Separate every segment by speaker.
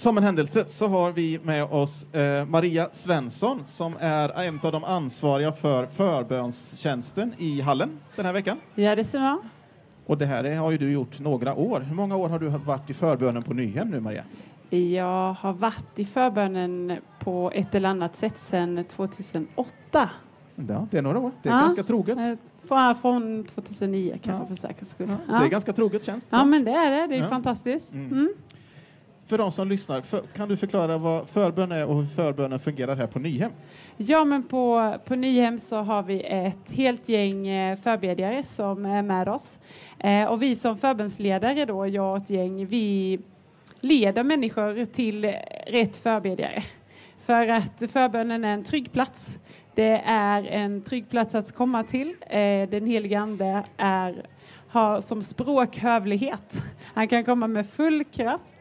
Speaker 1: Som en händelse så har vi med oss eh, Maria Svensson som är en av de ansvariga för förbönstjänsten i hallen den här veckan.
Speaker 2: Ja, det stämmer.
Speaker 1: Och det här är, har ju du gjort några år. Hur många år har du varit i förbönen på Nyhem nu, Maria?
Speaker 2: Jag har varit i förbönen på ett eller annat sätt sedan 2008.
Speaker 1: Ja, det är några år. Det är
Speaker 2: Ja.
Speaker 1: ganska troget.
Speaker 2: Eh, Från, från 2009 kan
Speaker 1: Ja.
Speaker 2: för säkerhets skull.
Speaker 1: Ja, Det är ganska troget tjänst.
Speaker 2: ja,
Speaker 1: så.
Speaker 2: men det är det. Det är
Speaker 1: Ja.
Speaker 2: fantastiskt.
Speaker 1: Mm.
Speaker 2: Mm.
Speaker 1: För de som lyssnar, för, kan du förklara vad förbön är och hur förbönen fungerar här på Nyhem?
Speaker 2: Ja, men på, på Nyhem så har vi ett helt gäng eh, förbedjare som är med oss. Eh, och vi som förbönsledare då, jag och ett gäng, vi leder människor till rätt förbedjare. För att förbönen är en trygg plats. Det är en trygg plats att komma till. Eh, den helige Ande är, har som språk hövlighet. Han kan komma med full kraft,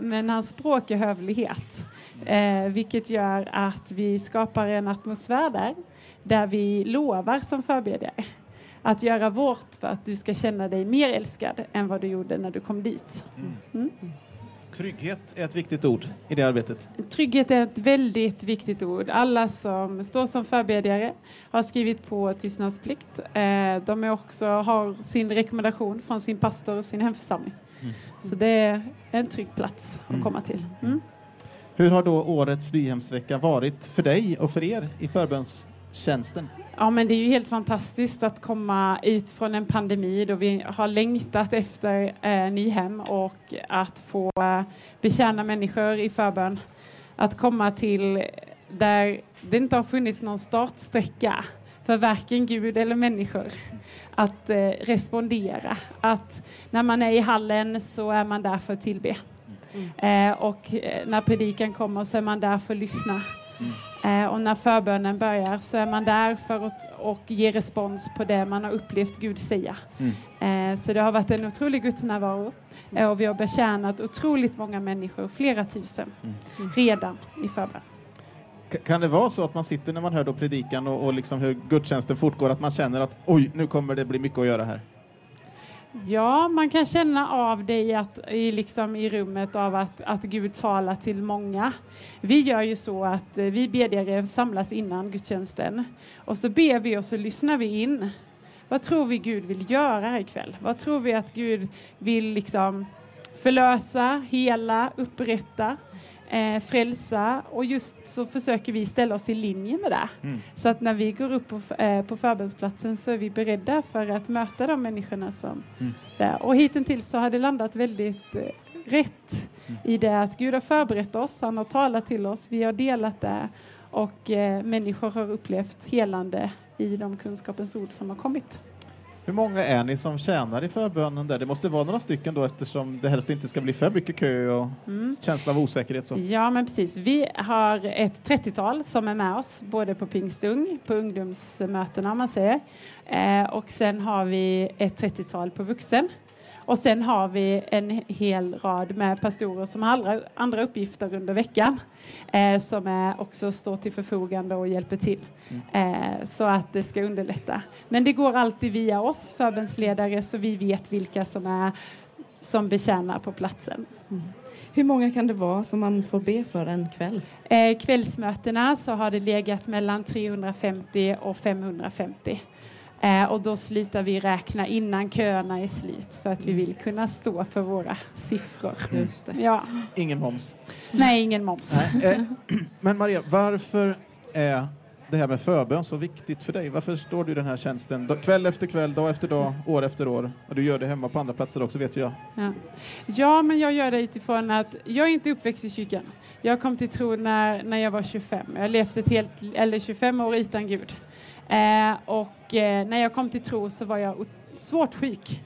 Speaker 2: men hans språk är hövlighet. Eh, vilket gör att vi skapar en atmosfär där, där vi lovar som förbedjare att göra vårt för att du ska känna dig mer älskad än vad du gjorde när du kom dit. Mm.
Speaker 1: Trygghet är ett viktigt ord i det arbetet.
Speaker 2: Trygghet är ett väldigt viktigt ord. Alla som står som förbedjare har skrivit på tystnadsplikt. Eh, de är också, har sin rekommendation från sin pastor och sin hemförsamling.
Speaker 1: Mm.
Speaker 2: Så det är en trygg plats
Speaker 1: Mm.
Speaker 2: att komma till. Mm.
Speaker 1: Hur har då årets Nyhemsvecka varit för dig och för er i förbönstjänsten?
Speaker 2: Ja, men det är ju helt fantastiskt att komma ut från en pandemi då vi har längtat efter eh, Nyhem och att få eh, betjäna människor i förbön. Att komma till där det inte har funnits någon startsträcka för varken Gud eller människor att eh, respondera. Att när man är i hallen så är man där för att tillbe. Eh, och eh, när predikan kommer så är man där för att lyssna. Eh, och när förbönen börjar så är man där för att och ge respons på det man har upplevt Gud säga.
Speaker 1: Mm.
Speaker 2: Eh, så det har varit en otrolig gudsnärvaro eh, och vi har betjänat otroligt många människor, flera tusen,
Speaker 1: Mm.
Speaker 2: redan i förbön.
Speaker 1: Kan det vara så att man sitter när man hör då predikan och, och liksom hur gudstjänsten fortgår, att man känner att oj, nu kommer det bli mycket att göra här?
Speaker 2: Ja, man kan känna av det i, att, i, liksom i rummet av att, att Gud talar till många. Vi gör ju så att eh, vi bedjare samlas innan gudstjänsten och så ber vi och så lyssnar vi in. Vad tror vi Gud vill göra här ikväll? Vad tror vi att Gud vill liksom förlösa, hela, upprätta, eh, frälsa och just så försöker vi ställa oss i linje med det.
Speaker 1: Mm.
Speaker 2: Så att när vi går upp på, eh, på förbönsplatsen så är vi beredda för att möta de människorna som
Speaker 1: Mm.
Speaker 2: där. Och hittills så har det landat väldigt eh, rätt
Speaker 1: Mm.
Speaker 2: i det att Gud har förberett oss, han har talat till oss, vi har delat det och eh, människor har upplevt helande i de kunskapens ord som har kommit.
Speaker 1: Hur många är ni som tjänar i förbönen där? Det måste vara några stycken då eftersom det helst inte ska bli för mycket kö och
Speaker 2: Mm.
Speaker 1: känsla av osäkerhet. Så.
Speaker 2: Ja, men precis. Vi har ett 30-tal som är med oss, både på Pingstung, på ungdomsmötena om man säger, eh, och sen har vi ett 30-tal på vuxen. Och sen har vi en hel rad med pastorer som har andra, uppgifter under veckan, eh, som är också står till förfogande och hjälper till, eh, så att det ska underlätta. Men det går alltid via oss förbundsledare, så vi vet vilka som är som betjänar på platsen.
Speaker 3: Hur många kan det vara som man får be för en kväll?
Speaker 2: Eh, kvällsmötena så har det legat mellan 350 och 550. Eh, och då slutar vi räkna innan köerna är slut för att vi vill kunna stå för våra siffror.
Speaker 3: Just det.
Speaker 2: Ja,
Speaker 1: Ingen moms.
Speaker 2: nej, ingen moms.
Speaker 1: Nej, eh, men Maria, varför är det här med förbön så viktigt för dig? Varför står du i den här tjänsten kväll efter kväll, dag efter dag, år efter år? Och du gör det hemma på andra platser också vet jag.
Speaker 2: Ja. ja, men jag gör det utifrån att jag är inte uppväxt i kyrkan. Jag kom till tro när, när jag var 25. Jag levt ett helt, eller 25 år utan Gud. Eh, och eh, när jag kom till tro så var jag svårt sjuk.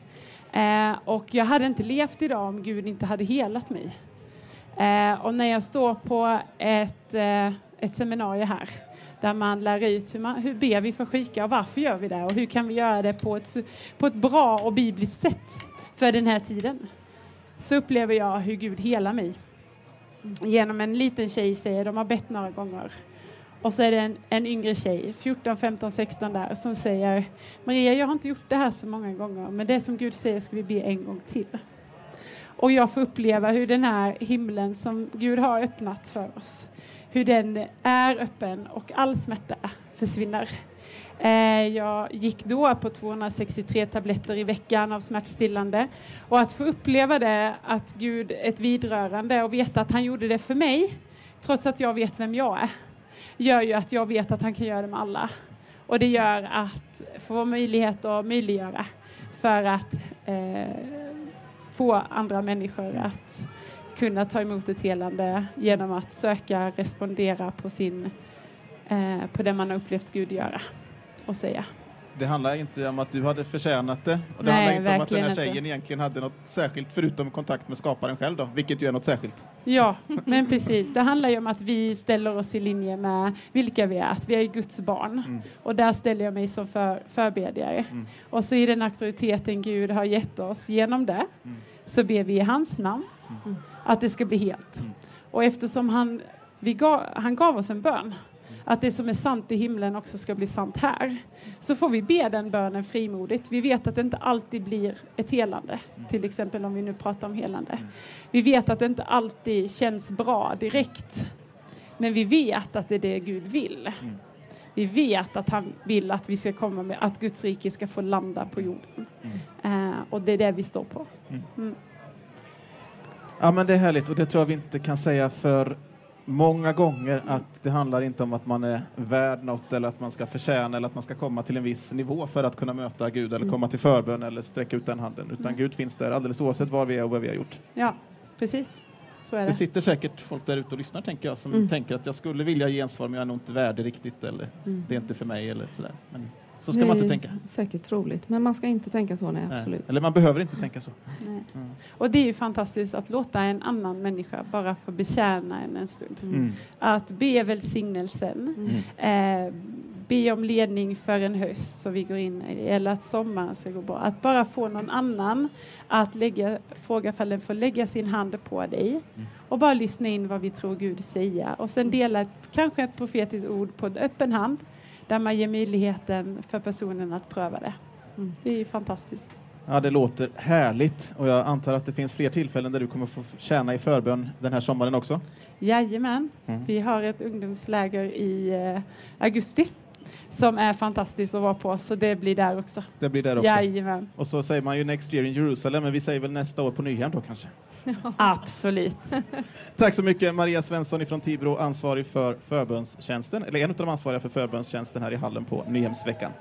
Speaker 2: Eh, och jag hade inte levt idag om Gud inte hade helat mig. Och när jag står på ett, ett seminarium här där man lär ut hur, man, hur ber vi för sjuka och varför gör vi det och hur kan vi göra det på ett, på ett bra och bibliskt sätt för den här tiden så upplever jag hur Gud helar mig. Genom en liten tjej säger, de har bett några gånger. Och så är det en, en yngre tjej, 14, 15, 16 där, som säger Maria, jag har inte gjort det här så många gånger, men det som Gud säger ska vi be en gång till. Och jag får uppleva hur den här himlen som Gud har öppnat för oss, hur den är öppen och all smärta försvinner. Eh, jag gick då på 263 tabletter i veckan av smärtstillande. Och att få uppleva det, att Gud, ett vidrörande och veta att han gjorde det för mig, trots att jag vet vem jag är, gör ju att jag vet att han kan göra det med alla. Och det gör att få möjlighet att möjliggöra för att eh, få andra människor att kunna ta emot ett helande genom att söka respondera på, sin, eh, på det man har upplevt Gud göra och säga.
Speaker 1: Det handlar inte om att du hade förtjänat det. Och det
Speaker 2: Nej,
Speaker 1: handlar inte om att den här tjejen
Speaker 2: inte.
Speaker 1: egentligen hade något särskilt förutom kontakt med skaparen själv då, vilket ju är något särskilt.
Speaker 2: Ja, men precis. Det handlar ju om att vi ställer oss i linje med vilka vi är, att vi är Guds barn.
Speaker 1: Mm.
Speaker 2: Och där ställer jag mig som för, förbedjare.
Speaker 1: Mm.
Speaker 2: Och så i den auktoriteten Gud har gett oss genom det,
Speaker 1: Mm.
Speaker 2: så ber vi i hans namn
Speaker 3: Mm.
Speaker 2: att det ska bli helt.
Speaker 1: Mm.
Speaker 2: Och eftersom han, vi gav, han gav oss en bön, att det som är sant i himlen också ska bli sant här, så får vi be den bönen frimodigt. Vi vet att det inte alltid blir ett helande, till exempel om vi nu pratar om helande. Vi vet att det inte alltid känns bra direkt, men vi vet att det är det Gud vill. Vi vet att han vill att vi ska komma med, att Guds rike ska få landa på jorden.
Speaker 1: Mm.
Speaker 2: Eh, och det är det vi står på.
Speaker 1: Mm.
Speaker 2: Mm.
Speaker 1: Ja, men det är härligt och det tror jag vi inte kan säga för många gånger att det handlar inte om att man är värd något eller att man ska förtjäna eller att man ska komma till en viss nivå för att kunna möta Gud eller
Speaker 3: Mm.
Speaker 1: komma till förbön eller sträcka ut den handen, utan
Speaker 2: Mm.
Speaker 1: Gud finns där alldeles oavsett var vi är och vad vi har gjort.
Speaker 2: Ja, precis. Så är
Speaker 1: Det
Speaker 2: det.
Speaker 1: sitter säkert folk där ute och lyssnar, tänker jag, som
Speaker 3: Mm.
Speaker 1: tänker att jag skulle vilja ge gensvar, men jag är nog inte värd det riktigt eller
Speaker 3: Mm.
Speaker 1: det är inte för mig eller sådär. Men så ska
Speaker 3: Det
Speaker 1: man
Speaker 3: är
Speaker 1: inte tänka.
Speaker 3: Säkert troligt, men man ska inte tänka så, nej,
Speaker 1: Nej.
Speaker 3: absolut.
Speaker 1: Eller man behöver inte tänka så.
Speaker 2: Nej.
Speaker 1: Mm.
Speaker 2: Och det är ju fantastiskt att låta en annan människa bara få betjäna en en stund.
Speaker 1: Mm.
Speaker 2: Att be välsignelsen,
Speaker 3: Mm.
Speaker 2: eh, be om ledning för en höst som vi går in i, eller att sommaren ska gå bra. Att bara få någon annan att lägga, fråga ifall den får lägga sin hand på dig
Speaker 1: Mm.
Speaker 2: och bara lyssna in vad vi tror Gud säger och sen dela ett, kanske ett profetiskt ord på en öppen hand där man ger möjligheten för personen att pröva det.
Speaker 3: Mm.
Speaker 2: Det är ju fantastiskt.
Speaker 1: Ja, det låter härligt och jag antar att det finns fler tillfällen där du kommer få tjäna i förbön den här sommaren också.
Speaker 2: Jajamän,
Speaker 1: Mm.
Speaker 2: vi har ett ungdomsläger i eh, augusti som är fantastiskt att vara på, så det blir där också.
Speaker 1: Det blir där också.
Speaker 2: Jajamän,
Speaker 1: Och så säger man ju next year in Jerusalem, men vi säger väl nästa år på Nyhem då kanske.
Speaker 2: absolut.
Speaker 1: Tack så mycket Maria Svensson ifrån Tibro, ansvarig för förbönstjänsten, eller en av de ansvariga för förbönstjänsten här i hallen på Nyhemsveckan.